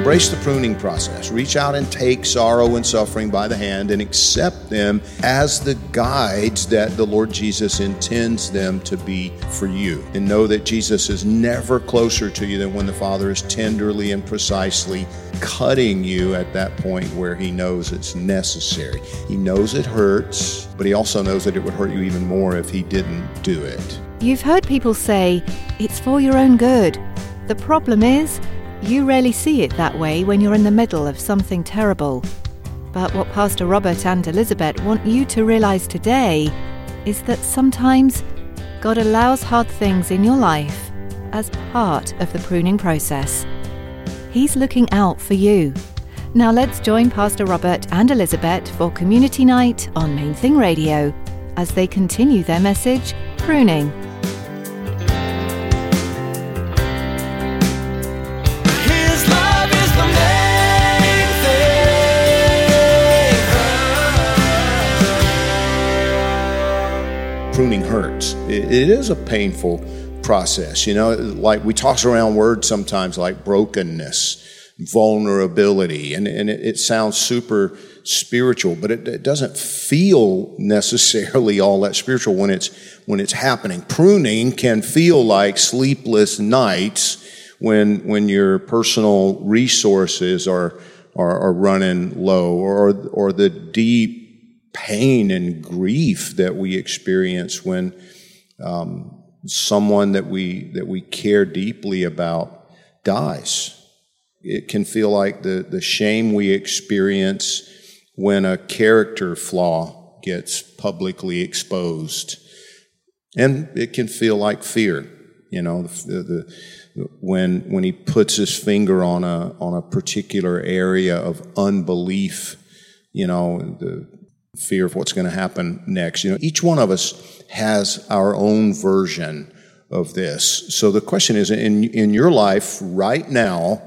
Embrace the pruning process. Reach out and take sorrow and suffering by the hand and accept them as the guides that the Lord Jesus intends them to be for you. And know that Jesus is never closer to you than when the Father is tenderly and precisely cutting you at that point where He knows it's necessary. He knows it hurts, but He also knows that it would hurt you even more if He didn't do it. You've heard people say, it's for your own good. The problem is, you rarely see it that way when you're in the middle of something terrible. But what Pastor Robert and Elizabeth want you to realize today is that sometimes God allows hard things in your life as part of the pruning process. He's looking out for you. Now let's join Pastor Robert and Elizabeth for Community Night on Main Thing Radio as they continue their message, Pruning. Hurts. It, it is a painful process. You know, like we toss around words sometimes like brokenness, vulnerability, and, and it, it sounds super spiritual, but it, it doesn't feel necessarily all that spiritual when it's when it's happening. Pruning can feel like sleepless nights when when your personal resources are are, are running low, or or the deep pain and grief that we experience when um, someone that we that we care deeply about dies. It can feel like the the shame we experience when a character flaw gets publicly exposed, and it can feel like fear. You know, the, the when when he puts his finger on a on a particular area of unbelief, you know, the fear of what's going to happen next. You know, each one of us has our own version of this. So the question is in in your life right now,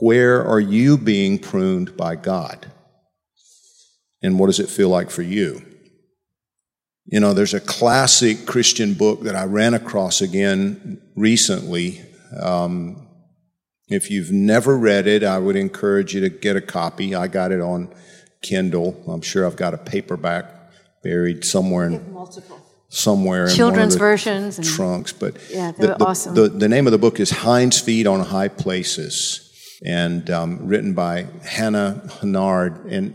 where are you being pruned by God? And what does it feel like for you? You know, there's a classic Christian book that I ran across again recently. Um, if you've never read it, I would encourage you to get a copy. I got it on Kindle. I'm sure I've got a paperback buried somewhere in Multiple. somewhere Children's in one of versions and- trunks. But Yeah, they're the, the, awesome. The, the name of the book is Hind's Feet on High Places, and um, written by Hannah Hurnard, and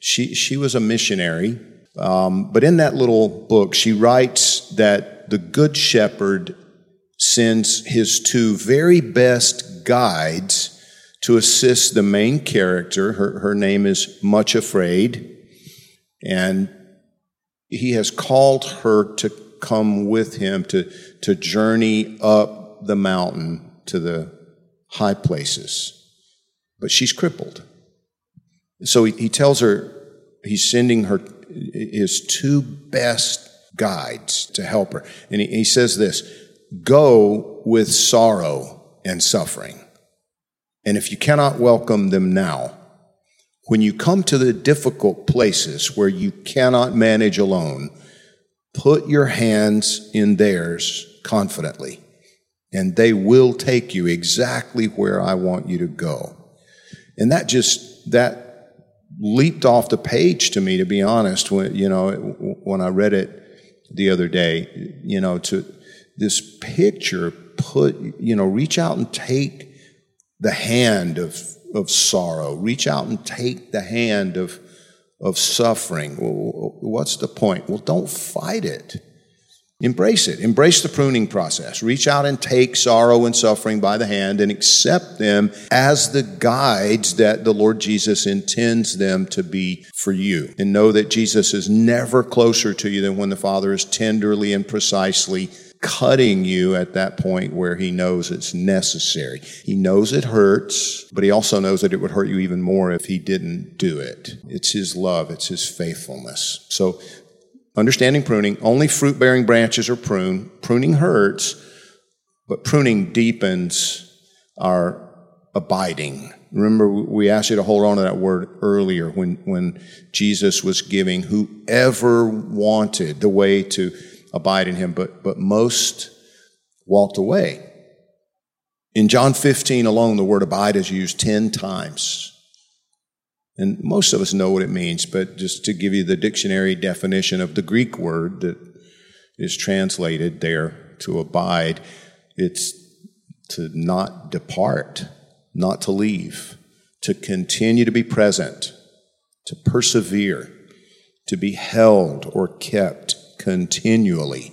she she was a missionary. Um, but in that little book, she writes that the Good Shepherd sends his two very best guides to assist the main character. Her, her name is Much Afraid. And he has called her to come with him to, to journey up the mountain to the high places. But she's crippled. So he, he tells her he's sending her his two best guides to help her. And he, he says this go with sorrow and suffering. And if you cannot welcome them now, when you come to the difficult places where you cannot manage alone, put your hands in theirs confidently, and they will take you exactly where I want you to go. And that just, that leaped off the page to me, to be honest, when, you know, when I read it the other day, you know, to this picture put, you know, reach out and take the hand of, of sorrow, reach out and take the hand of, of suffering. Well, what's the point? Well, don't fight it. Embrace it. Embrace the pruning process. Reach out and take sorrow and suffering by the hand and accept them as the guides that the Lord Jesus intends them to be for you. And know that Jesus is never closer to you than when the Father is tenderly and precisely cutting you at that point where he knows it's necessary. He knows it hurts, but he also knows that it would hurt you even more if he didn't do it. It's his love, it's his faithfulness. So, understanding pruning, only fruit bearing branches are pruned. Pruning hurts, but pruning deepens our abiding. Remember, we asked you to hold on to that word earlier when, when Jesus was giving whoever wanted the way to abide in him, but, but most walked away. In John 15 alone, the word abide is used 10 times. And most of us know what it means, but just to give you the dictionary definition of the Greek word that is translated there to abide, it's to not depart, not to leave, to continue to be present, to persevere, to be held or kept continually.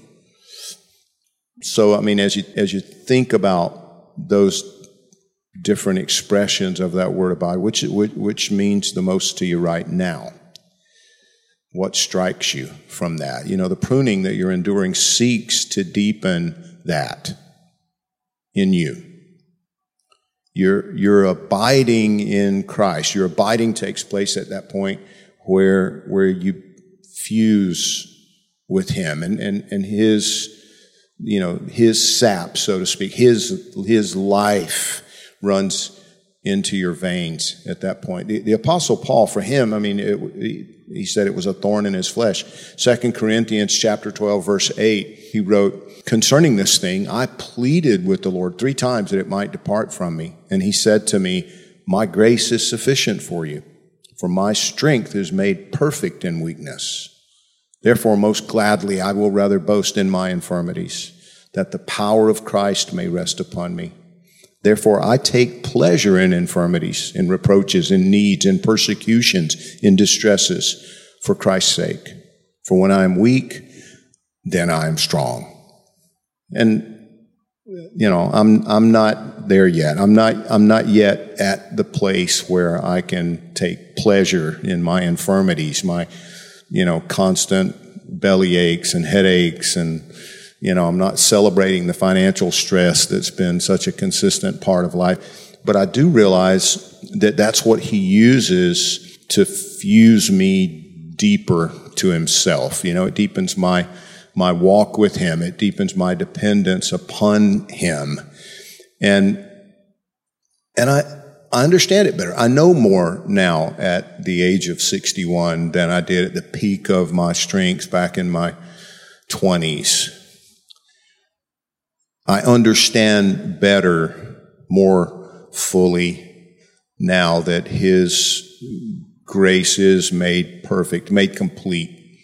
So, I mean, as you, as you think about those different expressions of that word abide, which, which, means the most to you right now? What strikes you from that? You know, the pruning that you're enduring seeks to deepen that in you. You're, you're abiding in Christ. Your abiding takes place at that point where, where you fuse with him and, and, and his, you know, his sap, so to speak, his, his life runs into your veins at that point. The, the apostle Paul, for him, I mean, it, he said it was a thorn in his flesh. Second Corinthians chapter 12, verse 8, he wrote, concerning this thing, I pleaded with the Lord three times that it might depart from me. And he said to me, my grace is sufficient for you, for my strength is made perfect in weakness. Therefore, most gladly, I will rather boast in my infirmities, that the power of Christ may rest upon me. Therefore, I take pleasure in infirmities, in reproaches, in needs, in persecutions, in distresses, for Christ's sake. For when I am weak, then I am strong. And you know, I'm I'm not there yet. I'm not I'm not yet at the place where I can take pleasure in my infirmities, my you know, constant belly aches and headaches and, you know, I'm not celebrating the financial stress that's been such a consistent part of life. But I do realize that that's what he uses to fuse me deeper to himself. You know, it deepens my, my walk with him. It deepens my dependence upon him. And, and I, I understand it better. I know more now at the age of 61 than I did at the peak of my strengths back in my 20s. I understand better, more fully now that His grace is made perfect, made complete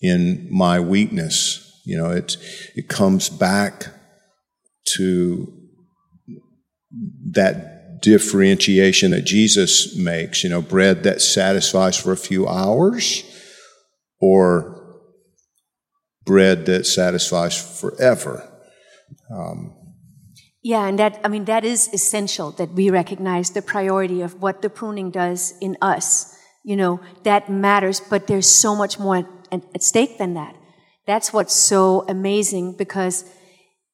in my weakness. You know, it, it comes back to that differentiation that Jesus makes, you know, bread that satisfies for a few hours or bread that satisfies forever. Um, yeah, and that, I mean, that is essential that we recognize the priority of what the pruning does in us. You know, that matters, but there's so much more at, at stake than that. That's what's so amazing because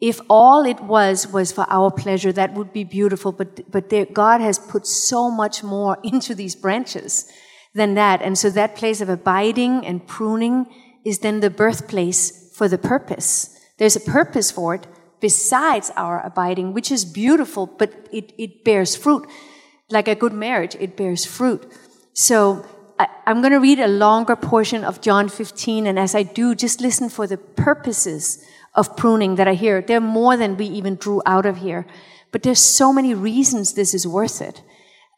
if all it was was for our pleasure, that would be beautiful. But, but there, God has put so much more into these branches than that. And so that place of abiding and pruning is then the birthplace for the purpose. There's a purpose for it besides our abiding, which is beautiful, but it, it bears fruit. Like a good marriage, it bears fruit. So I, I'm going to read a longer portion of John 15. And as I do, just listen for the purposes of pruning that I hear. There are more than we even drew out of here. But there's so many reasons this is worth it.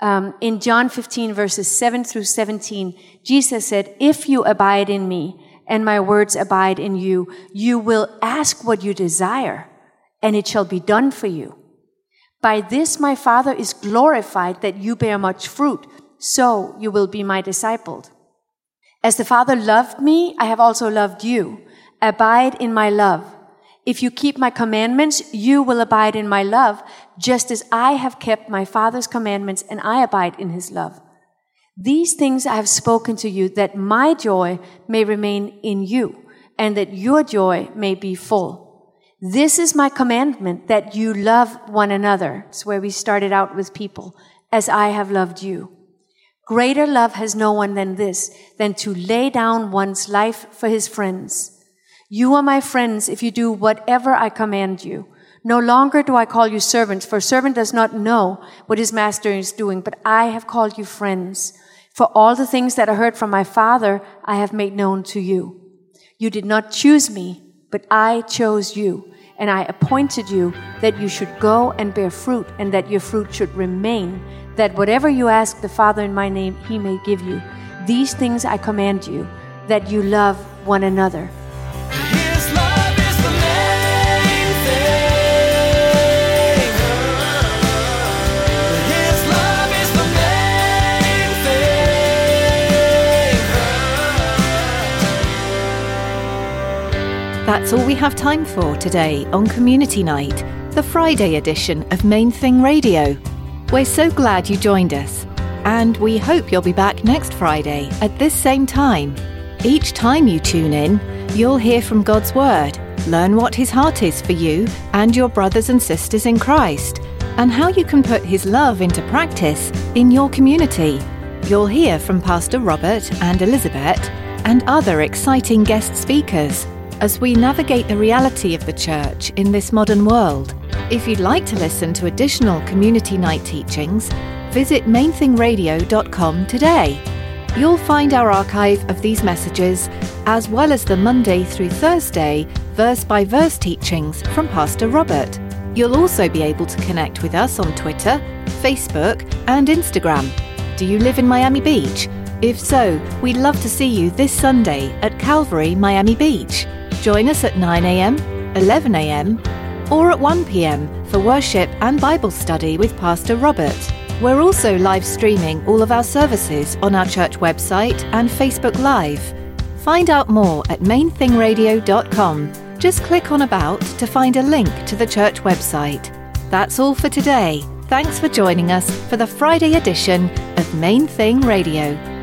Um, in John 15 verses 7 through 17, Jesus said, if you abide in me and my words abide in you, you will ask what you desire and it shall be done for you. By this my Father is glorified that you bear much fruit, so you will be my disciple. As the Father loved me, I have also loved you. Abide in my love. If you keep my commandments, you will abide in my love, just as I have kept my Father's commandments and I abide in his love. These things I have spoken to you that my joy may remain in you and that your joy may be full. This is my commandment that you love one another. It's where we started out with people, as I have loved you. Greater love has no one than this, than to lay down one's life for his friends. You are my friends if you do whatever I command you. No longer do I call you servants, for a servant does not know what his master is doing, but I have called you friends. For all the things that I heard from my Father, I have made known to you. You did not choose me, but I chose you, and I appointed you that you should go and bear fruit, and that your fruit should remain, that whatever you ask the Father in my name, he may give you. These things I command you, that you love one another. His love is the main thing. His love is the main thing. That's all we have time for today on Community Night, the Friday edition of Main Thing Radio. We're so glad you joined us, and we hope you'll be back next Friday at this same time. Each time you tune in, you'll hear from God's Word, learn what His heart is for you and your brothers and sisters in Christ, and how you can put His love into practice in your community. You'll hear from Pastor Robert and Elizabeth and other exciting guest speakers as we navigate the reality of the church in this modern world. If you'd like to listen to additional community night teachings, visit mainthingradio.com today. You'll find our archive of these messages, as well as the Monday through Thursday verse by verse teachings from Pastor Robert. You'll also be able to connect with us on Twitter, Facebook, and Instagram. Do you live in Miami Beach? If so, we'd love to see you this Sunday at Calvary, Miami Beach. Join us at 9am, 11am, or at 1pm for worship and Bible study with Pastor Robert. We're also live streaming all of our services on our church website and Facebook Live. Find out more at mainthingradio.com. Just click on About to find a link to the church website. That's all for today. Thanks for joining us for the Friday edition of Main Thing Radio.